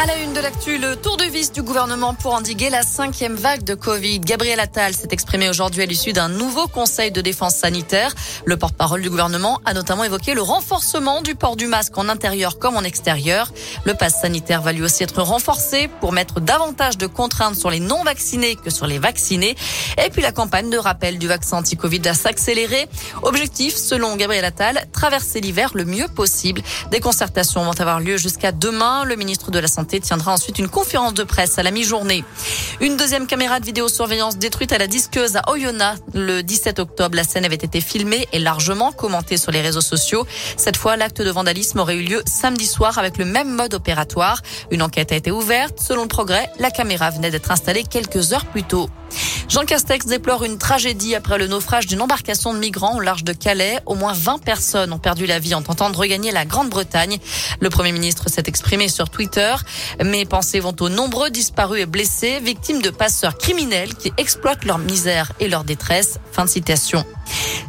À la une de l'actu, le tour de vis du gouvernement pour endiguer la cinquième vague de Covid. Gabriel Attal s'est exprimé aujourd'hui à l'issue d'un nouveau conseil de défense sanitaire. Le porte-parole du gouvernement a notamment évoqué le renforcement du port du masque en intérieur comme en extérieur. Le pass sanitaire va lui aussi être renforcé pour mettre davantage de contraintes sur les non-vaccinés que sur les vaccinés. Et puis la campagne de rappel du vaccin anti-Covid va s'accélérer. Objectif, selon Gabriel Attal, traverser l'hiver le mieux possible. Des concertations vont avoir lieu jusqu'à demain. Le ministre de la Santé tiendra ensuite une conférence de presse à la mi-journée. Une deuxième caméra de vidéosurveillance détruite à la disqueuse à Oyonnax le 17 octobre. La scène avait été filmée et largement commentée sur les réseaux sociaux. Cette fois, l'acte de vandalisme aurait eu lieu samedi soir avec le même mode opératoire. Une enquête a été ouverte. Selon le progrès, la caméra venait d'être installée quelques heures plus tôt. Jean Castex déplore une tragédie après le naufrage d'une embarcation de migrants au large de Calais. Au moins 20 personnes ont perdu la vie en tentant de regagner la Grande-Bretagne. Le Premier ministre s'est exprimé sur Twitter. Mes pensées vont aux nombreux disparus et blessés, victimes de passeurs criminels qui exploitent leur misère et leur détresse. Fin de citation.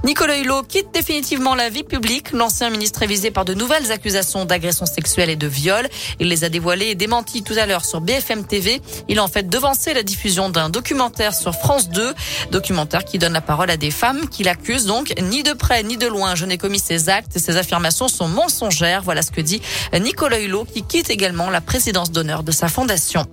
Nicolas Hulot quitte définitivement la vie publique. L'ancien ministre est visé par de nouvelles accusations d'agression sexuelle et de viol. Il les a dévoilées et démenties tout à l'heure sur BFM TV. Il a en fait devancé la diffusion d'un documentaire sur France 2, documentaire qui donne la parole à des femmes qui l'accusent donc ni de près ni de loin. Je n'ai commis ces actes. Ces affirmations sont mensongères. Voilà ce que dit Nicolas Hulot qui quitte également la présidence d'honneur de sa fondation.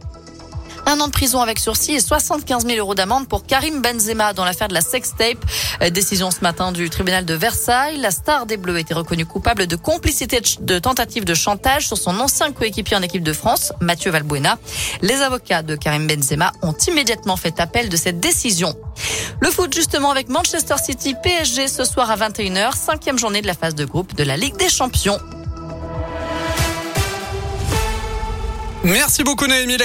Un an de prison avec sursis et 75 000 euros d'amende pour Karim Benzema dans l'affaire de la sextape. Euh, décision ce matin du tribunal de Versailles. La star des Bleus a été reconnue coupable de complicité de tentative de chantage sur son ancien coéquipier en équipe de France, Mathieu Valbuena. Les avocats de Karim Benzema ont immédiatement fait appel de cette décision. Le foot justement avec Manchester City PSG ce soir à 21h, cinquième journée de la phase de groupe de la Ligue des Champions. Merci beaucoup Naomi.